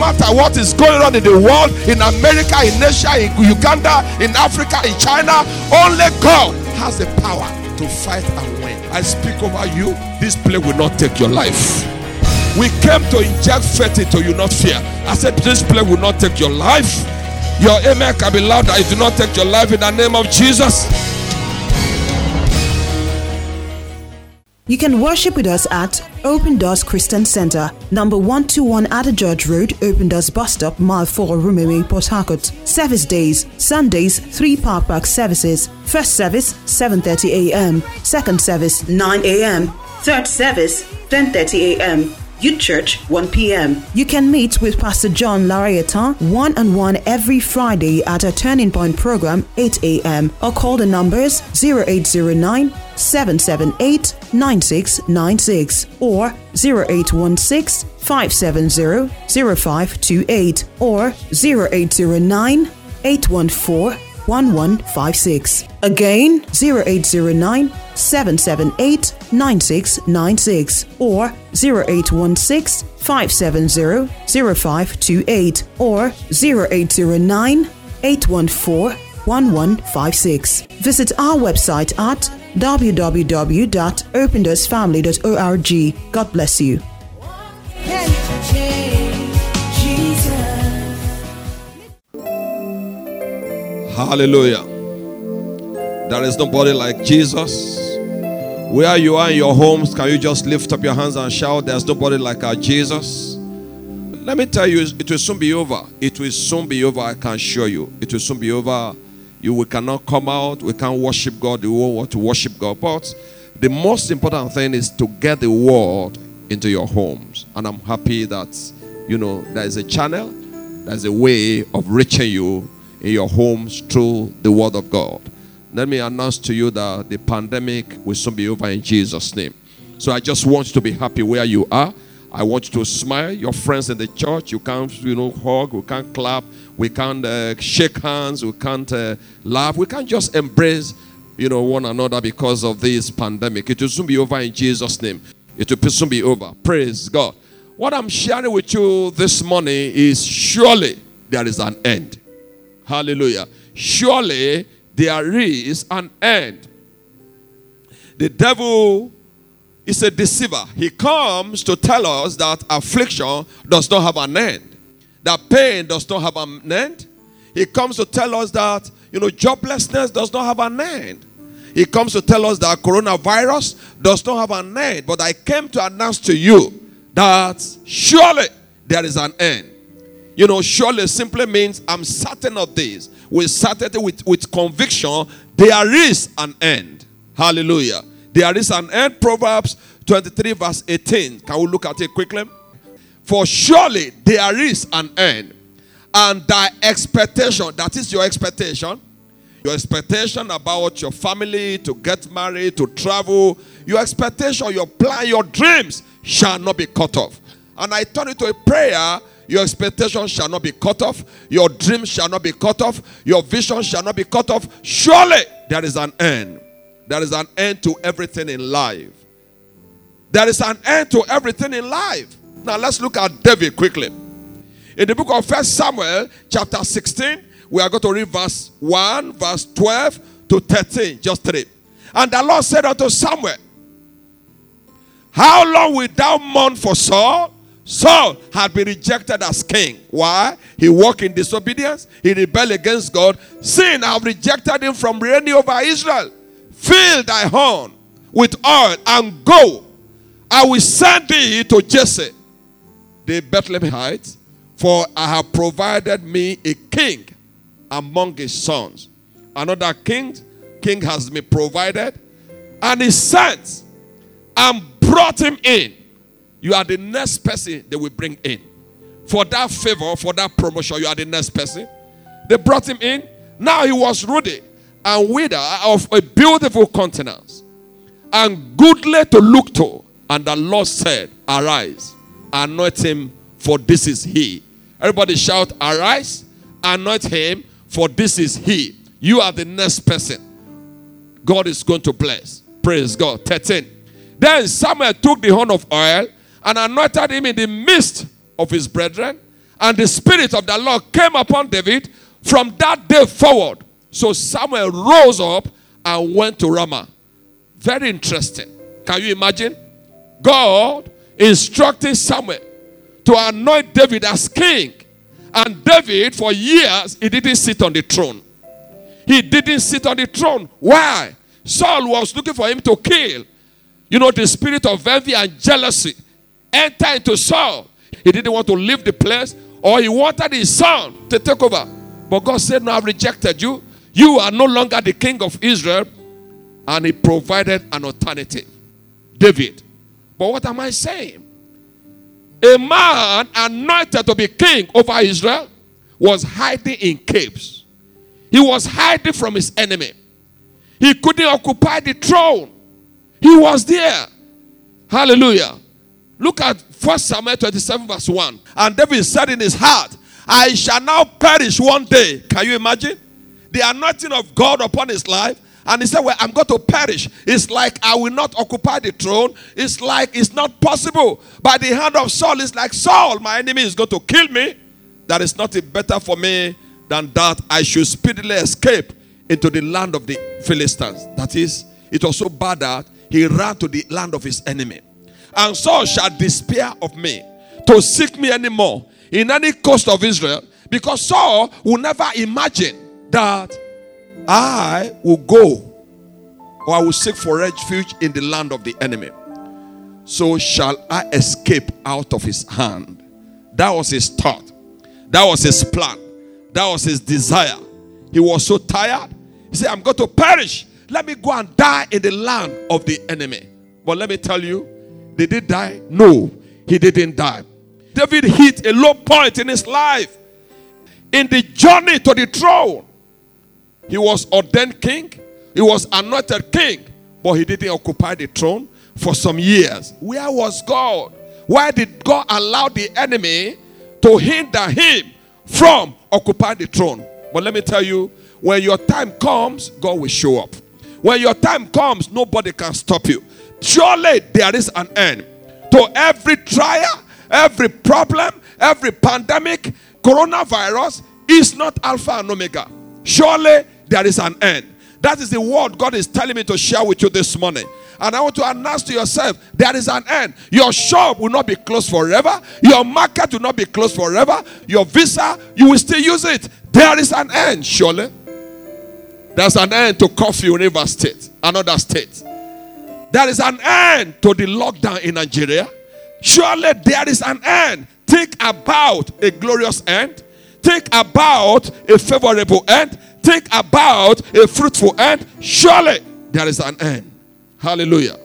matter what is going on in the world, in America, in Asia, in Uganda, in Africa, in China, only God has the power to fight and win. I speak over you. This plague will not take your life. We came to inject faith into you, not fear. I said, This plague will not take your life. Your amen can be louder. It do not take your life in the name of Jesus. You can worship with us at Open Doors Christian Center, number 121 Ada George Road, Open Doors Bus Stop, Mile 4, Rumere, Port Harcourt. Service days, Sundays, 3 Park Park services. First service, 7.30 a.m. Second service, 9 a.m. Third service, 10.30 a.m. Youth Church, 1 p.m. You can meet with Pastor John Larayata one on one every Friday at a Turning Point program, 8 a.m. or call the numbers 0809 778 9696 or 0816 570 0528 or 0809 814 1156. Again, 0809 778 9696 or 0816 570 0528 or 0809 814 1156. Visit our website at www.opendoorsfamily.org. God bless you. Hallelujah. There is nobody like Jesus. Where you are in your homes, can you just lift up your hands and shout, There's nobody like our Jesus? Let me tell you, it will soon be over. It will soon be over, I can assure you. It will soon be over. You we cannot come out, we can't worship God, we won't want to worship God. But the most important thing is to get the word into your homes. And I'm happy that, you know, there is a channel, there's a way of reaching you in your homes through the word of God. Let me announce to you that the pandemic will soon be over in Jesus' name. So I just want you to be happy where you are. I want you to smile. Your friends in the church, you can't, you know, hug, we can't clap, we can't uh, shake hands, we can't uh, laugh, we can't just embrace, you know, one another because of this pandemic. It will soon be over in Jesus' name. It will soon be over. Praise God. What I'm sharing with you this morning is surely there is an end. Hallelujah. Surely there is an end. The devil is a deceiver. He comes to tell us that affliction does not have an end, that pain does not have an end. He comes to tell us that, you know, joblessness does not have an end. He comes to tell us that coronavirus does not have an end. But I came to announce to you that surely there is an end. You know, surely simply means I'm certain of this. With certainty, with, with conviction, there is an end. Hallelujah. There is an end. Proverbs 23, verse 18. Can we look at it quickly? For surely there is an end. And thy expectation, that is your expectation, your expectation about your family, to get married, to travel, your expectation, your plan, your dreams shall not be cut off. And I turn it to a prayer your expectation shall not be cut off. Your dreams shall not be cut off. Your vision shall not be cut off. Surely there is an end. There is an end to everything in life. There is an end to everything in life. Now let's look at David quickly. In the book of First Samuel, chapter 16, we are going to read verse 1, verse 12 to 13, just three. And the Lord said unto Samuel, How long wilt thou mourn for Saul? Saul had been rejected as king. Why? He walked in disobedience. He rebelled against God. Sin, I have rejected him from reigning over Israel. Fill thy horn with oil and go. I will send thee to Jesse, the Bethlehemite, for I have provided me a king among his sons. Another king, king has been provided, and he sent and brought him in you are the next person they will bring in. For that favor, for that promotion, you are the next person. They brought him in. Now he was ruddy and withered of a beautiful countenance and goodly to look to. And the Lord said, Arise, anoint him, for this is he. Everybody shout, Arise, anoint him, for this is he. You are the next person. God is going to bless. Praise God. 13. Then Samuel took the horn of oil and anointed him in the midst of his brethren And the Spirit of the Lord came upon David from that day forward. So Samuel rose up and went to Ramah. Very interesting. Can you imagine? God instructing Samuel to anoint David as king. And David, for years, he didn't sit on the throne. He didn't sit on the throne. Why? Saul was looking for him to kill. You know, the spirit of envy and jealousy entered into Saul. He didn't want to leave the place, or he wanted his son to take over. But God said, No, I've rejected you. You are no longer the king of Israel. And he provided an alternative David. But what am I saying? A man anointed to be king over Israel was hiding in caves. He was hiding from his enemy. He couldn't occupy the throne. He was there. Hallelujah. Look at 1 Samuel 27, verse 1. And David said in his heart, I shall now perish one day. Can you imagine? The anointing of God upon his life. And he said, Well, I'm going to perish. It's like I will not occupy the throne. It's like it's not possible. By the hand of Saul, it's like Saul, my enemy, is going to kill me. That is nothing better for me than that I should speedily escape into the land of the Philistines. That is, it was so bad that he ran to the land of his enemy. And Saul shall despair of me to seek me anymore in any coast of Israel, because Saul will never imagine that I will go or I will seek for refuge in the land of the enemy. So shall I escape out of his hand. That was his thought. That was his plan. That was his desire. He was so tired. He said, I'm going to perish. Let me go and die in the land of the enemy. But let me tell you, did he die? No, he didn't die. David hit a low point in his life. In the journey to the throne, he was ordained king, he was anointed king, but he didn't occupy the throne for some years. Where was God? Why did God allow the enemy to hinder him from occupying the throne? But let me tell you, when your time comes, God will show up. When your time comes, nobody can stop you. Surely there is an end to every trial, every problem, every pandemic. Coronavirus is not Alpha and Omega. Surely there is an end. That is the word God is telling me to share with you this morning. And I want to announce to yourself there is an end. Your shop will not be closed forever. Your market will not be closed forever. Your visa, you will still use it. There is an end, surely. There's an end to curfew in River State, another state. There is an end to the lockdown in Nigeria. Surely there is an end. Think about a glorious end. Think about a favorable end. Think about a fruitful end. Surely there is an end. Hallelujah.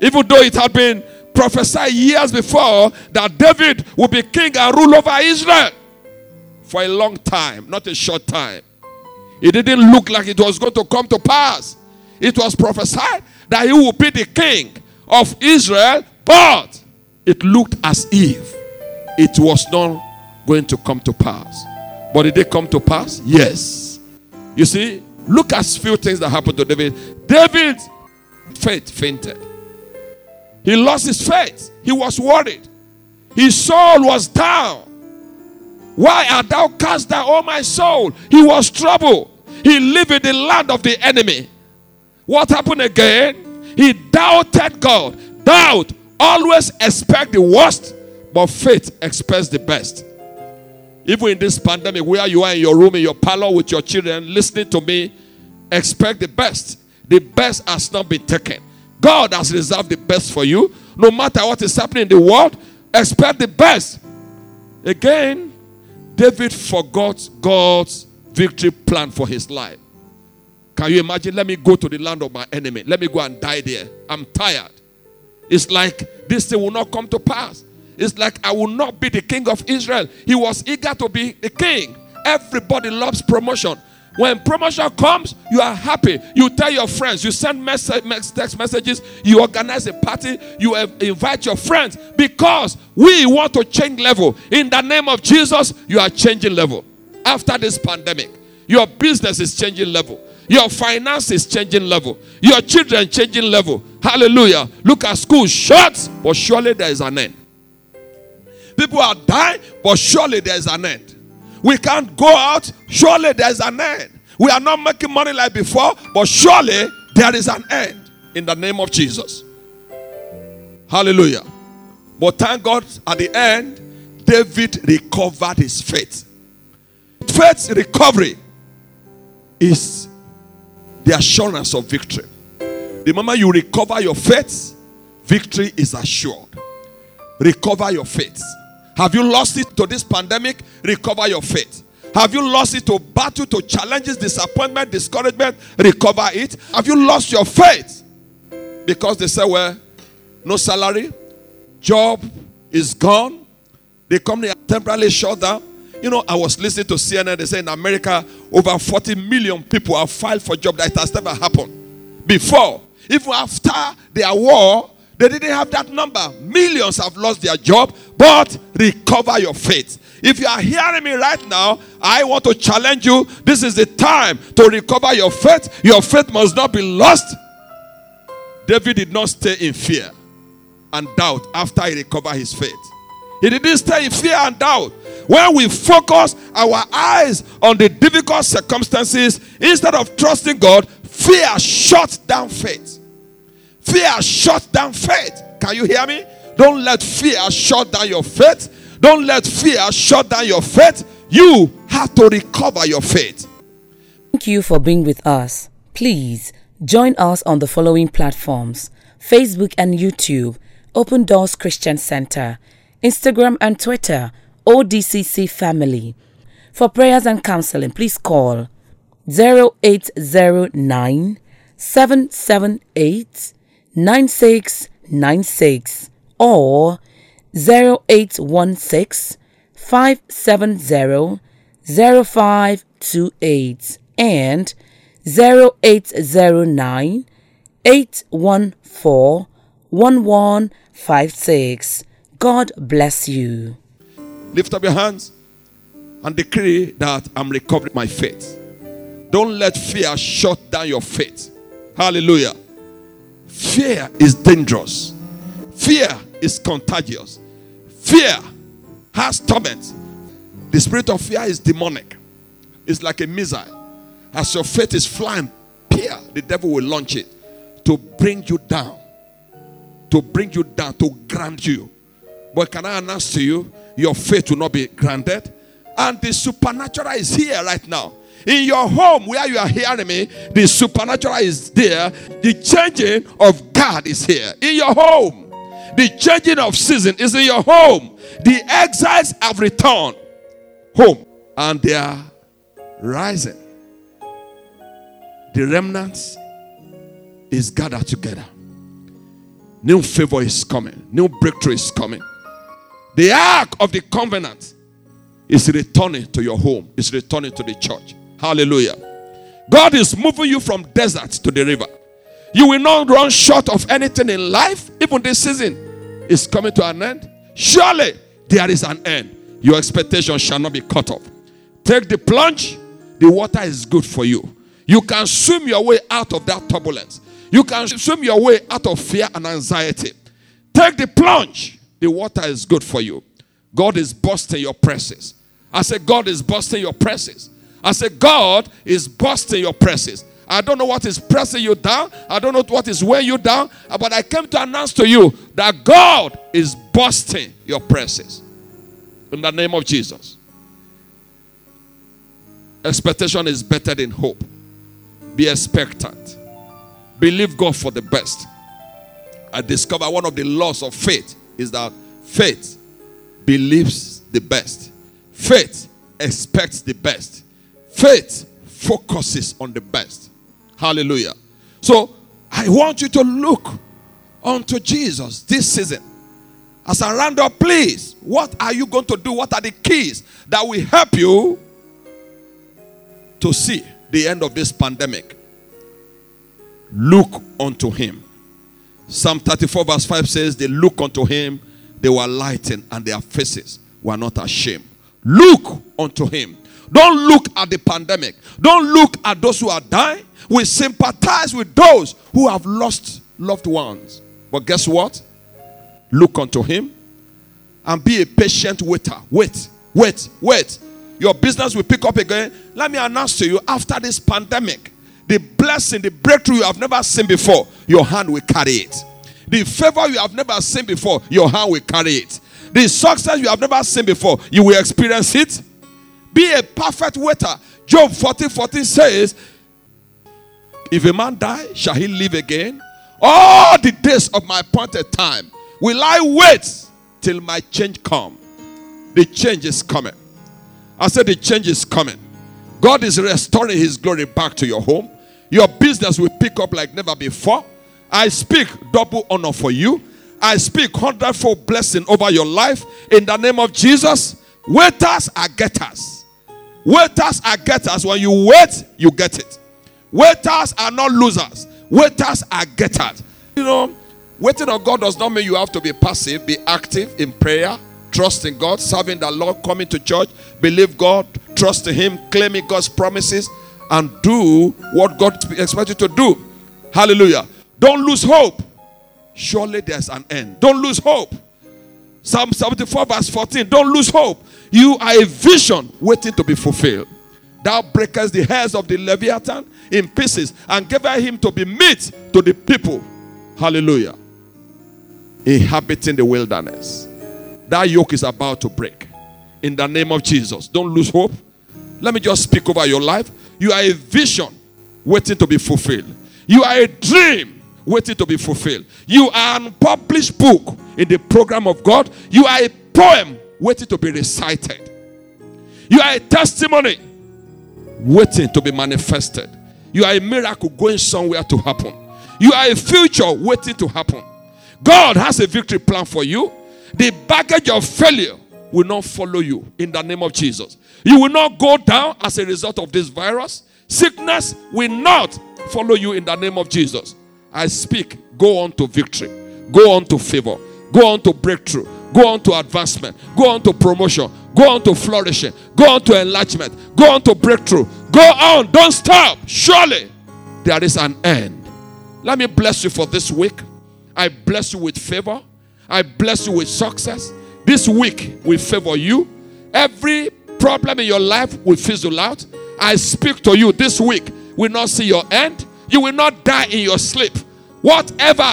Even though it had been prophesied years before that David would be king and rule over Israel for a long time, not a short time. It didn't look like it was going to come to pass. It was prophesied that he would be the king of Israel, but it looked as if it was not going to come to pass. But did it come to pass? Yes. You see, look at few things that happened to David. David's faith fainted. He lost his faith. He was worried. His soul was down. Why art thou cast down, O my soul? He was troubled. He lived in the land of the enemy. What happened again? He doubted God. Doubt always expect the worst, but faith expects the best. Even in this pandemic, where you are in your room, in your parlor with your children, listening to me, expect the best. The best has not been taken. God has reserved the best for you. No matter what is happening in the world, expect the best. Again, David forgot God's victory plan for his life. Can you imagine? Let me go to the land of my enemy. Let me go and die there. I'm tired. It's like this thing will not come to pass. It's like I will not be the king of Israel. He was eager to be the king. Everybody loves promotion. When promotion comes, you are happy. You tell your friends, you send message, text messages, you organize a party, you invite your friends because we want to change level. In the name of Jesus, you are changing level. After this pandemic, your business is changing level. Your finance is changing level. Your children changing level. Hallelujah. Look at school shut, but surely there is an end. People are dying, but surely there is an end. We can't go out, surely there is an end. We are not making money like before, but surely there is an end in the name of Jesus. Hallelujah. But thank God at the end, David recovered his faith. Faith recovery is the assurance of victory. The moment you recover your faith, victory is assured. Recover your faith. Have you lost it to this pandemic? Recover your faith. Have you lost it to battle, to challenges, disappointment, discouragement? Recover it. Have you lost your faith? Because they say, well, no salary, job is gone, the company temporarily shut down. You know, I was listening to CNN, they say in America, over 40 million people have filed for job that has never happened before. Even after their war, they didn't have that number. Millions have lost their job, but recover your faith. If you are hearing me right now, I want to challenge you. This is the time to recover your faith. Your faith must not be lost. David did not stay in fear and doubt after he recovered his faith. He didn't stay in fear and doubt. When we focus our eyes on the difficult circumstances instead of trusting God, fear shuts down faith. Fear shuts down faith. Can you hear me? Don't let fear shut down your faith. Don't let fear shut down your faith. You have to recover your faith. Thank you for being with us. Please join us on the following platforms Facebook and YouTube, Open Doors Christian Center, Instagram and Twitter, ODCC Family. For prayers and counseling, please call 0809 778 9696 or 0816 570 0528 and 0809 814 1156. God bless you. Lift up your hands and decree that I'm recovering my faith. Don't let fear shut down your faith. Hallelujah. Fear is dangerous. Fear is contagious. Fear has torment. The spirit of fear is demonic. It's like a missile. As your faith is flying, fear, the devil will launch it to bring you down. To bring you down, to ground you. But can I announce to you, your faith will not be granted? And the supernatural is here right now. In your home, where you are hearing me, the supernatural is there. The changing of God is here. In your home, the changing of season is in your home. The exiles have returned home and they are rising. The remnants is gathered together. New favor is coming, new breakthrough is coming. The ark of the covenant is returning to your home, is returning to the church. Hallelujah. God is moving you from desert to the river. You will not run short of anything in life, even this season is coming to an end. Surely there is an end. Your expectation shall not be cut off. Take the plunge, the water is good for you. You can swim your way out of that turbulence. You can swim your way out of fear and anxiety. Take the plunge, the water is good for you. God is busting your presses. I said, God is busting your presses. I said, God is busting your presses. I don't know what is pressing you down. I don't know what is weighing you down. But I came to announce to you that God is busting your presses. In the name of Jesus. Expectation is better than hope. Be expectant. Believe God for the best. I discover one of the laws of faith is that faith believes the best. Faith expects the best. Faith focuses on the best. Hallelujah. So I want you to look unto Jesus this season. As a round up, please, what are you going to do? What are the keys that will help you to see the end of this pandemic? Look unto him. Psalm 34, verse 5 says, They look unto him, they were lightened, and their faces were not ashamed. Look unto him. Don't look at the pandemic. Don't look at those who are dying. We sympathize with those who have lost loved ones. But guess what? Look unto him and be a patient waiter. Wait, wait, wait. Your business will pick up again. Let me announce to you after this pandemic, the blessing, the breakthrough you have never seen before, your hand will carry it. The favor you have never seen before, your hand will carry it. The success you have never seen before, you will experience it. Be a perfect waiter. Job 40 14 says, If a man die, shall he live again? All the days of my appointed time will I wait till my change come. The change is coming. I said the change is coming. God is restoring his glory back to your home. Your business will pick up like never before. I speak double honor for you. I speak hundredfold blessing over your life in the name of Jesus. Waiters are getters. Waiters are getters. When you wait, you get it. Waiters are not losers. Waiters are getters. You know, waiting on God does not mean you have to be passive, be active in prayer, trust in God, serving the Lord, coming to church, believe God, trust in Him, claiming God's promises, and do what God expects you to do. Hallelujah. Don't lose hope. Surely there's an end. Don't lose hope. Psalm 74, verse 14. Don't lose hope. You are a vision waiting to be fulfilled. Thou breakest the hairs of the Leviathan in pieces and gave him to be meat to the people. Hallelujah. Inhabiting the wilderness. That yoke is about to break. In the name of Jesus. Don't lose hope. Let me just speak over your life. You are a vision waiting to be fulfilled. You are a dream waiting to be fulfilled. You are an unpublished book in the program of God. You are a poem waiting to be recited. You are a testimony waiting to be manifested. You are a miracle going somewhere to happen. You are a future waiting to happen. God has a victory plan for you. The baggage of failure will not follow you in the name of Jesus. You will not go down as a result of this virus. Sickness will not follow you in the name of Jesus. I speak, go on to victory, go on to favor, go on to breakthrough, go on to advancement, go on to promotion, go on to flourishing, go on to enlargement, go on to breakthrough, go on, don't stop. Surely there is an end. Let me bless you for this week. I bless you with favor, I bless you with success. This week will favor you. Every problem in your life will fizzle out. I speak to you this week will not see your end. You will not die in your sleep. Whatever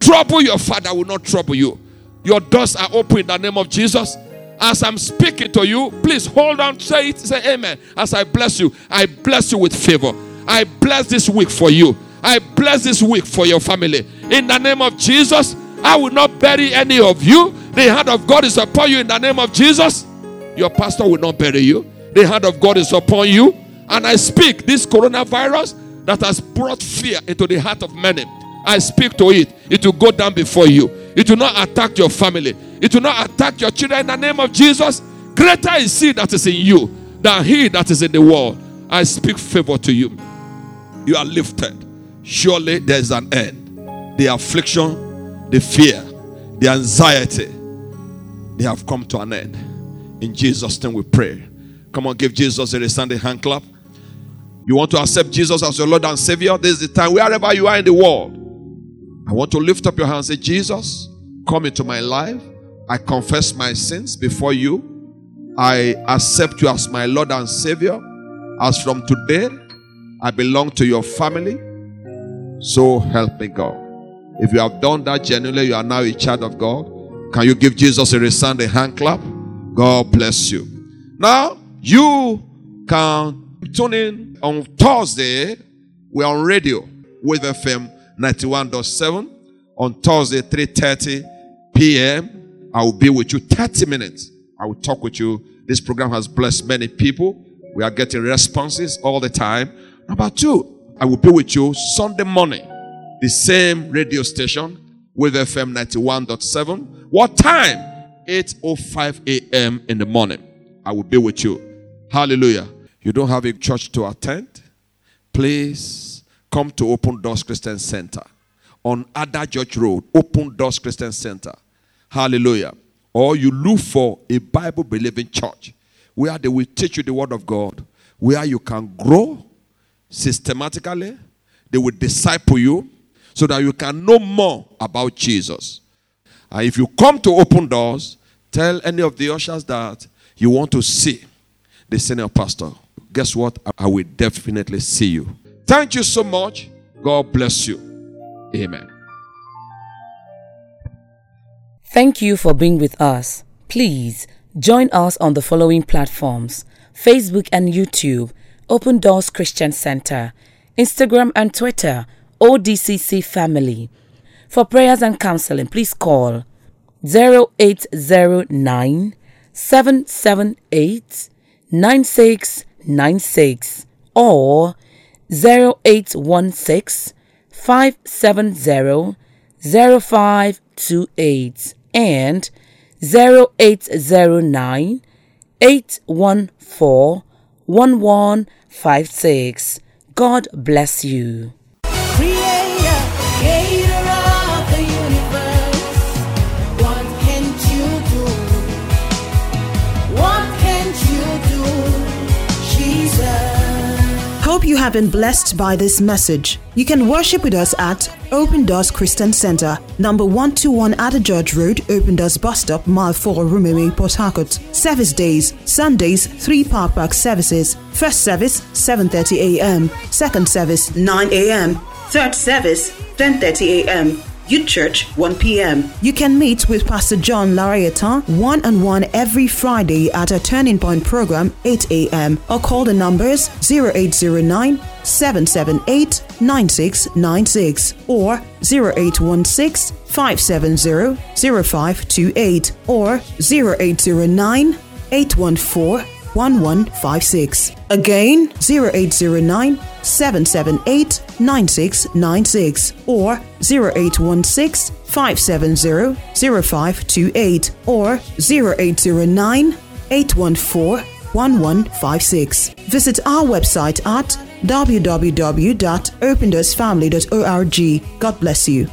trouble your father will not trouble you. Your doors are open in the name of Jesus. As I'm speaking to you, please hold on, say it, say amen. As I bless you, I bless you with favor. I bless this week for you. I bless this week for your family. In the name of Jesus, I will not bury any of you. The hand of God is upon you in the name of Jesus. Your pastor will not bury you. The hand of God is upon you. And I speak this coronavirus that has brought fear into the heart of many. I speak to it. It will go down before you. It will not attack your family. It will not attack your children in the name of Jesus. Greater is he that is in you than he that is in the world. I speak favor to you. You are lifted. Surely there is an end. The affliction, the fear, the anxiety, they have come to an end. In Jesus' name we pray. Come on, give Jesus a resounding hand clap. You want to accept Jesus as your Lord and Savior? This is the time, wherever you are in the world. I want to lift up your hand and say, Jesus, come into my life. I confess my sins before you. I accept you as my Lord and Savior. As from today, I belong to your family. So help me, God. If you have done that genuinely, you are now a child of God. Can you give Jesus a resounding hand clap? God bless you. Now, you can tune in on Thursday. We're on radio with FM 91.7 on Thursday 3:30 p.m. I will be with you 30 minutes. I will talk with you. This program has blessed many people. We are getting responses all the time. Number two, I will be with you Sunday morning, the same radio station with FM 91.7. What time? 8:05 a.m. in the morning. I will be with you. Hallelujah. You don't have a church to attend? Please come to Open Doors Christian Center on Ada Church Road, Open Doors Christian Center. Hallelujah. Or you look for a Bible believing church where they will teach you the Word of God, where you can grow systematically. They will disciple you so that you can know more about Jesus. And if you come to Open Doors, Tell any of the ushers that you want to see the senior pastor. Guess what? I will definitely see you. Thank you so much. God bless you. Amen. Thank you for being with us. Please join us on the following platforms Facebook and YouTube, Open Doors Christian Center, Instagram and Twitter, ODCC Family. For prayers and counseling, please call 0809 778 9696 or 0816 570 0528 and 0809 814 1156. God bless you. You have been blessed by this message. You can worship with us at Open Doors Christian Center, number 121 Ada George Road, Open Doors Bus Stop, Mile 4, Rumere, Port Harcourt. Service days, Sundays, 3 Park Park services. First service, 7.30 a.m. Second service, 9 a.m. Third service, 10.30 a.m. Youth Church, 1 p.m. You can meet with Pastor John Larayata one on one every Friday at a Turning Point program, 8 a.m. or call the numbers 0809 778 9696 or 0816 570 0528 or 0809 814 1156. Again, 0809 778 9696 or 0816 570 0528 or 0809 814 1156. Visit our website at www.opendoorsfamily.org. God bless you.